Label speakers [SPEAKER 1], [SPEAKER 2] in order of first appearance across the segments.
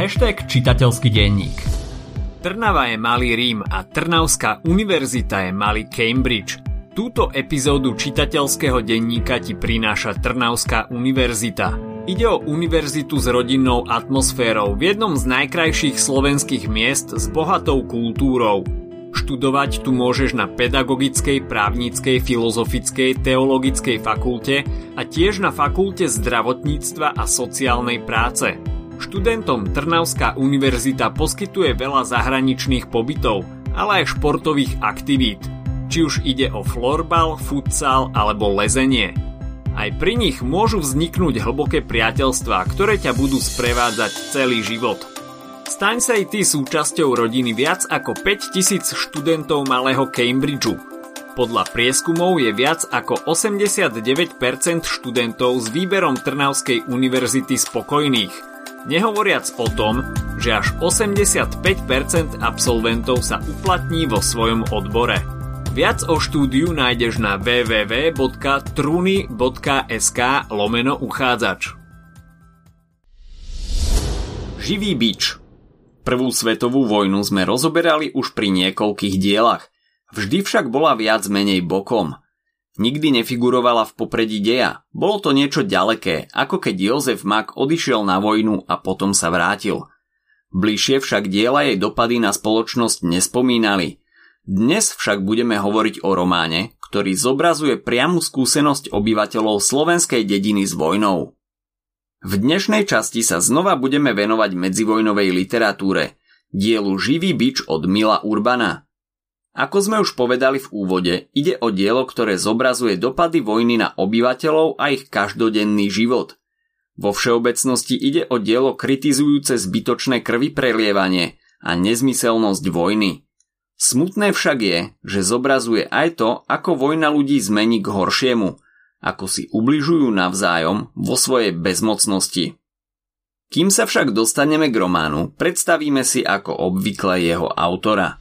[SPEAKER 1] Hashtag čitateľský denník.
[SPEAKER 2] Trnava je malý Rím a Trnavská univerzita je malý Cambridge. Túto epizódu čitateľského denníka ti prináša Trnavská univerzita. Ide o univerzitu s rodinnou atmosférou v jednom z najkrajších slovenských miest s bohatou kultúrou. Študovať tu môžeš na pedagogickej, právnickej, filozofickej, teologickej fakulte a tiež na fakulte zdravotníctva a sociálnej práce. Študentom Trnavská univerzita poskytuje veľa zahraničných pobytov, ale aj športových aktivít, či už ide o florbal, futsal alebo lezenie. Aj pri nich môžu vzniknúť hlboké priateľstvá, ktoré ťa budú sprevádzať celý život. Staň sa aj ty súčasťou rodiny viac ako 5000 študentov malého Cambridgeu. Podľa prieskumov je viac ako 89% študentov s výberom Trnavskej univerzity spokojných – Nehovoriac o tom, že až 85% absolventov sa uplatní vo svojom odbore. Viac o štúdiu nájdeš na www.truny.sk lomeno uchádzač. Živý bič Prvú svetovú vojnu sme rozoberali už pri niekoľkých dielach, vždy však bola viac menej bokom – Nikdy nefigurovala v popredí deja. Bolo to niečo ďaleké, ako keď Jozef Mak odišiel na vojnu a potom sa vrátil. Bližšie však diela jej dopady na spoločnosť nespomínali. Dnes však budeme hovoriť o románe, ktorý zobrazuje priamu skúsenosť obyvateľov slovenskej dediny s vojnou. V dnešnej časti sa znova budeme venovať medzivojnovej literatúre, dielu Živý bič od Mila Urbana – ako sme už povedali v úvode, ide o dielo, ktoré zobrazuje dopady vojny na obyvateľov a ich každodenný život. Vo všeobecnosti ide o dielo kritizujúce zbytočné krvi prelievanie a nezmyselnosť vojny. Smutné však je, že zobrazuje aj to, ako vojna ľudí zmení k horšiemu, ako si ubližujú navzájom vo svojej bezmocnosti. Kým sa však dostaneme k románu, predstavíme si ako obvykle jeho autora –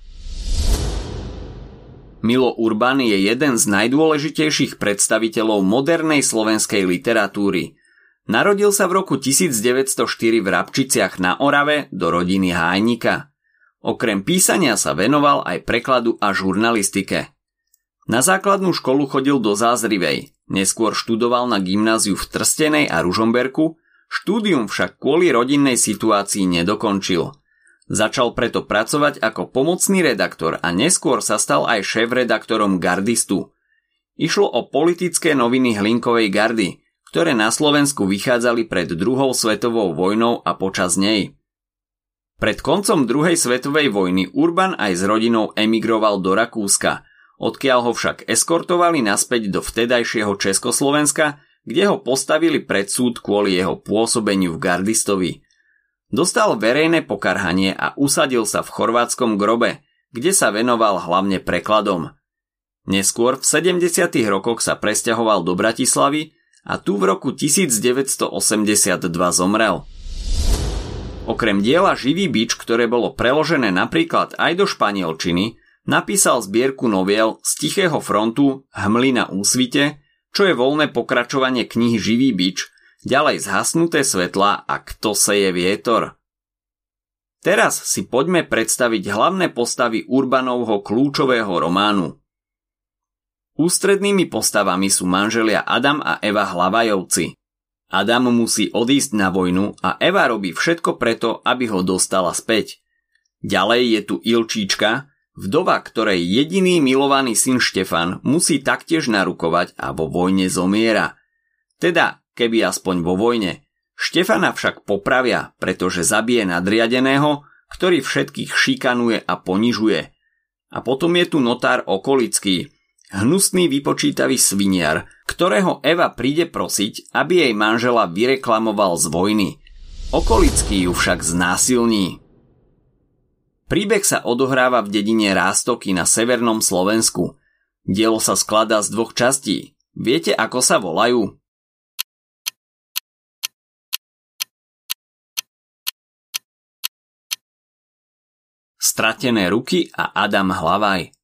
[SPEAKER 2] Milo Urban je jeden z najdôležitejších predstaviteľov modernej slovenskej literatúry. Narodil sa v roku 1904 v Rabčiciach na Orave do rodiny Hájnika. Okrem písania sa venoval aj prekladu a žurnalistike. Na základnú školu chodil do Zázrivej, neskôr študoval na gymnáziu v Trstenej a Ružomberku, štúdium však kvôli rodinnej situácii nedokončil – Začal preto pracovať ako pomocný redaktor a neskôr sa stal aj šéf-redaktorom Gardistu. Išlo o politické noviny Hlinkovej gardy, ktoré na Slovensku vychádzali pred druhou svetovou vojnou a počas nej. Pred koncom druhej svetovej vojny Urban aj s rodinou emigroval do Rakúska, odkiaľ ho však eskortovali naspäť do vtedajšieho Československa, kde ho postavili pred súd kvôli jeho pôsobeniu v Gardistovi – Dostal verejné pokarhanie a usadil sa v chorvátskom grobe, kde sa venoval hlavne prekladom. Neskôr v 70. rokoch sa presťahoval do Bratislavy a tu v roku 1982 zomrel. Okrem diela Živý bič, ktoré bolo preložené napríklad aj do španielčiny, napísal zbierku noviel z Tichého frontu Hmly na úsvite, čo je voľné pokračovanie knihy Živý bič, ďalej zhasnuté svetla a kto seje vietor. Teraz si poďme predstaviť hlavné postavy Urbanovho kľúčového románu. Ústrednými postavami sú manželia Adam a Eva Hlavajovci. Adam musí odísť na vojnu a Eva robí všetko preto, aby ho dostala späť. Ďalej je tu Ilčíčka, vdova, ktorej jediný milovaný syn Štefan musí taktiež narukovať a vo vojne zomiera. Teda keby aspoň vo vojne. Štefana však popravia, pretože zabije nadriadeného, ktorý všetkých šikanuje a ponižuje. A potom je tu notár okolický, hnusný vypočítavý sviniar, ktorého Eva príde prosiť, aby jej manžela vyreklamoval z vojny. Okolický ju však znásilní. Príbeh sa odohráva v dedine Rástoky na severnom Slovensku. Dielo sa skladá z dvoch častí. Viete, ako sa volajú? Stratené ruky a Adam Hlavaj.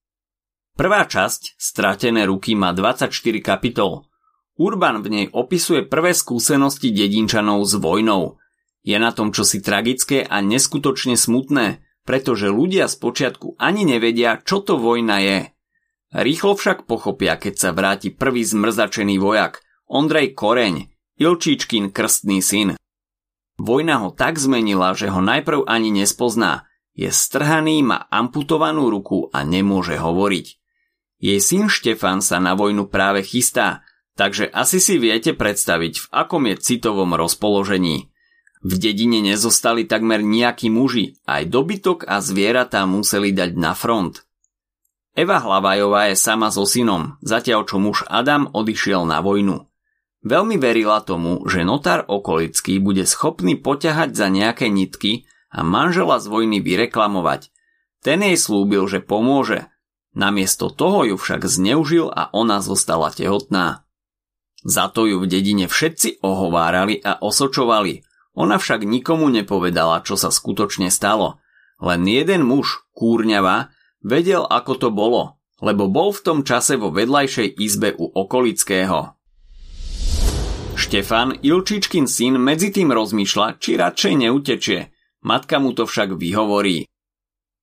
[SPEAKER 2] Prvá časť, Stratené ruky, má 24 kapitol. Urban v nej opisuje prvé skúsenosti dedinčanov s vojnou. Je na tom čosi tragické a neskutočne smutné, pretože ľudia spočiatku ani nevedia, čo to vojna je. Rýchlo však pochopia, keď sa vráti prvý zmrzačený vojak, Ondrej Koreň, Ilčíčkin krstný syn. Vojna ho tak zmenila, že ho najprv ani nespozná. Je strhaný, má amputovanú ruku a nemôže hovoriť. Jej syn Štefan sa na vojnu práve chystá, takže asi si viete predstaviť, v akom je citovom rozpoložení. V dedine nezostali takmer nejakí muži, aj dobytok a zvieratá museli dať na front. Eva Hlavajová je sama so synom, zatiaľ čo muž Adam odišiel na vojnu. Veľmi verila tomu, že notár okolický bude schopný poťahať za nejaké nitky a manžela z vojny vyreklamovať. Ten jej slúbil, že pomôže. Namiesto toho ju však zneužil a ona zostala tehotná. Za to ju v dedine všetci ohovárali a osočovali. Ona však nikomu nepovedala, čo sa skutočne stalo. Len jeden muž, kúrňava, Vedel, ako to bolo, lebo bol v tom čase vo vedľajšej izbe u okolického. Štefan, Ilčičkin syn, medzi tým rozmýšľa, či radšej neutečie. Matka mu to však vyhovorí.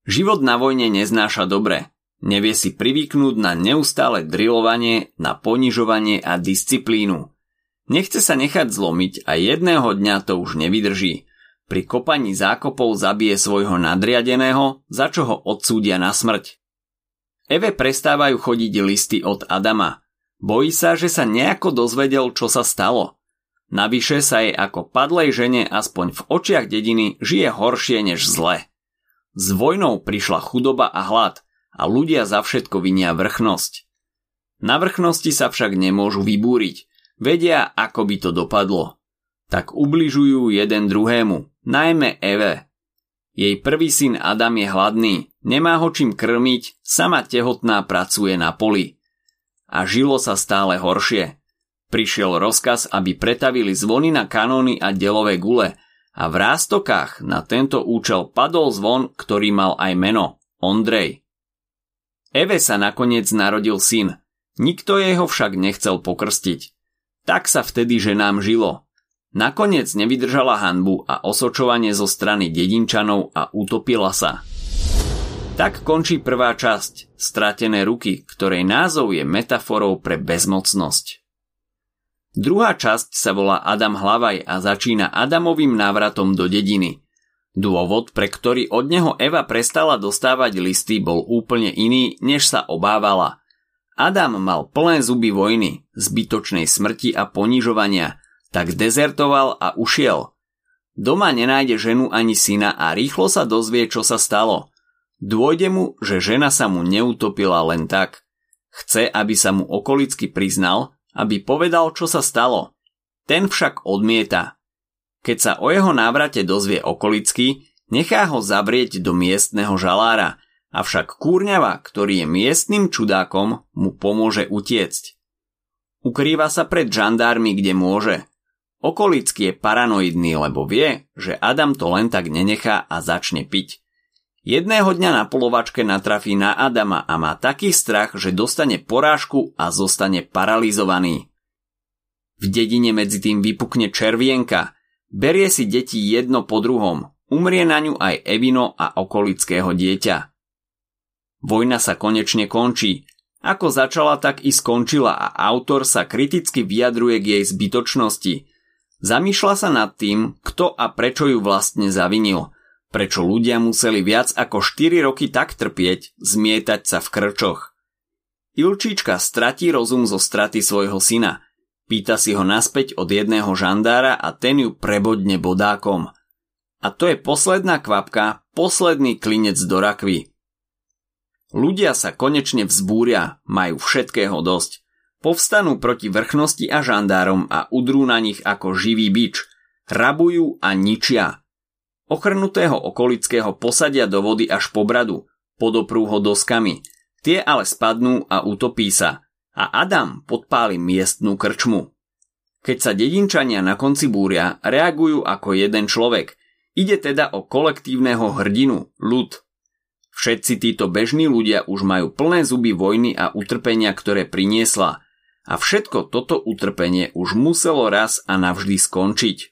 [SPEAKER 2] Život na vojne neznáša dobre. Nevie si privyknúť na neustále drilovanie, na ponižovanie a disciplínu. Nechce sa nechať zlomiť a jedného dňa to už nevydrží. Pri kopaní zákopov zabije svojho nadriadeného, za čo ho odsúdia na smrť. Eve prestávajú chodiť listy od Adama. Bojí sa, že sa nejako dozvedel, čo sa stalo. Navyše sa jej ako padlej žene aspoň v očiach dediny žije horšie než zle. S vojnou prišla chudoba a hlad a ľudia za všetko vinia vrchnosť. Na vrchnosti sa však nemôžu vybúriť, vedia, ako by to dopadlo. Tak ubližujú jeden druhému, najmä Eve. Jej prvý syn Adam je hladný, nemá ho čím krmiť, sama tehotná pracuje na poli. A žilo sa stále horšie. Prišiel rozkaz, aby pretavili zvony na kanóny a delové gule a v rástokách na tento účel padol zvon, ktorý mal aj meno Ondrej. Eve sa nakoniec narodil syn, nikto jeho však nechcel pokrstiť. Tak sa vtedy ženám žilo, Nakoniec nevydržala hanbu a osočovanie zo strany dedinčanov a utopila sa. Tak končí prvá časť, Stratené ruky, ktorej názov je metaforou pre bezmocnosť. Druhá časť sa volá Adam Hlavaj a začína Adamovým návratom do dediny. Dôvod, pre ktorý od neho Eva prestala dostávať listy, bol úplne iný, než sa obávala. Adam mal plné zuby vojny, zbytočnej smrti a ponižovania – tak dezertoval a ušiel. Doma nenájde ženu ani syna a rýchlo sa dozvie, čo sa stalo. Dôjde mu, že žena sa mu neutopila len tak. Chce, aby sa mu okolicky priznal, aby povedal, čo sa stalo. Ten však odmieta. Keď sa o jeho návrate dozvie okolicky, nechá ho zavrieť do miestneho žalára, avšak kúrňava, ktorý je miestnym čudákom, mu pomôže utiecť. Ukrýva sa pred žandármi, kde môže – Okolický je paranoidný, lebo vie, že Adam to len tak nenechá a začne piť. Jedného dňa na polovačke natrafí na Adama a má taký strach, že dostane porážku a zostane paralizovaný. V dedine medzi tým vypukne červienka, berie si deti jedno po druhom, umrie na ňu aj Evino a okolického dieťa. Vojna sa konečne končí, ako začala, tak i skončila a autor sa kriticky vyjadruje k jej zbytočnosti – Zamýšľa sa nad tým, kto a prečo ju vlastne zavinil. Prečo ľudia museli viac ako 4 roky tak trpieť, zmietať sa v krčoch. Ilčička stratí rozum zo straty svojho syna. Pýta si ho naspäť od jedného žandára a ten ju prebodne bodákom. A to je posledná kvapka, posledný klinec do rakvy. Ľudia sa konečne vzbúria, majú všetkého dosť. Povstanú proti vrchnosti a žandárom a udrú na nich ako živý bič. Rabujú a ničia. Ochrnutého okolického posadia do vody až po bradu, podoprú ho doskami. Tie ale spadnú a utopí sa. A Adam podpáli miestnú krčmu. Keď sa dedinčania na konci búria, reagujú ako jeden človek. Ide teda o kolektívneho hrdinu, ľud. Všetci títo bežní ľudia už majú plné zuby vojny a utrpenia, ktoré priniesla – a všetko toto utrpenie už muselo raz a navždy skončiť.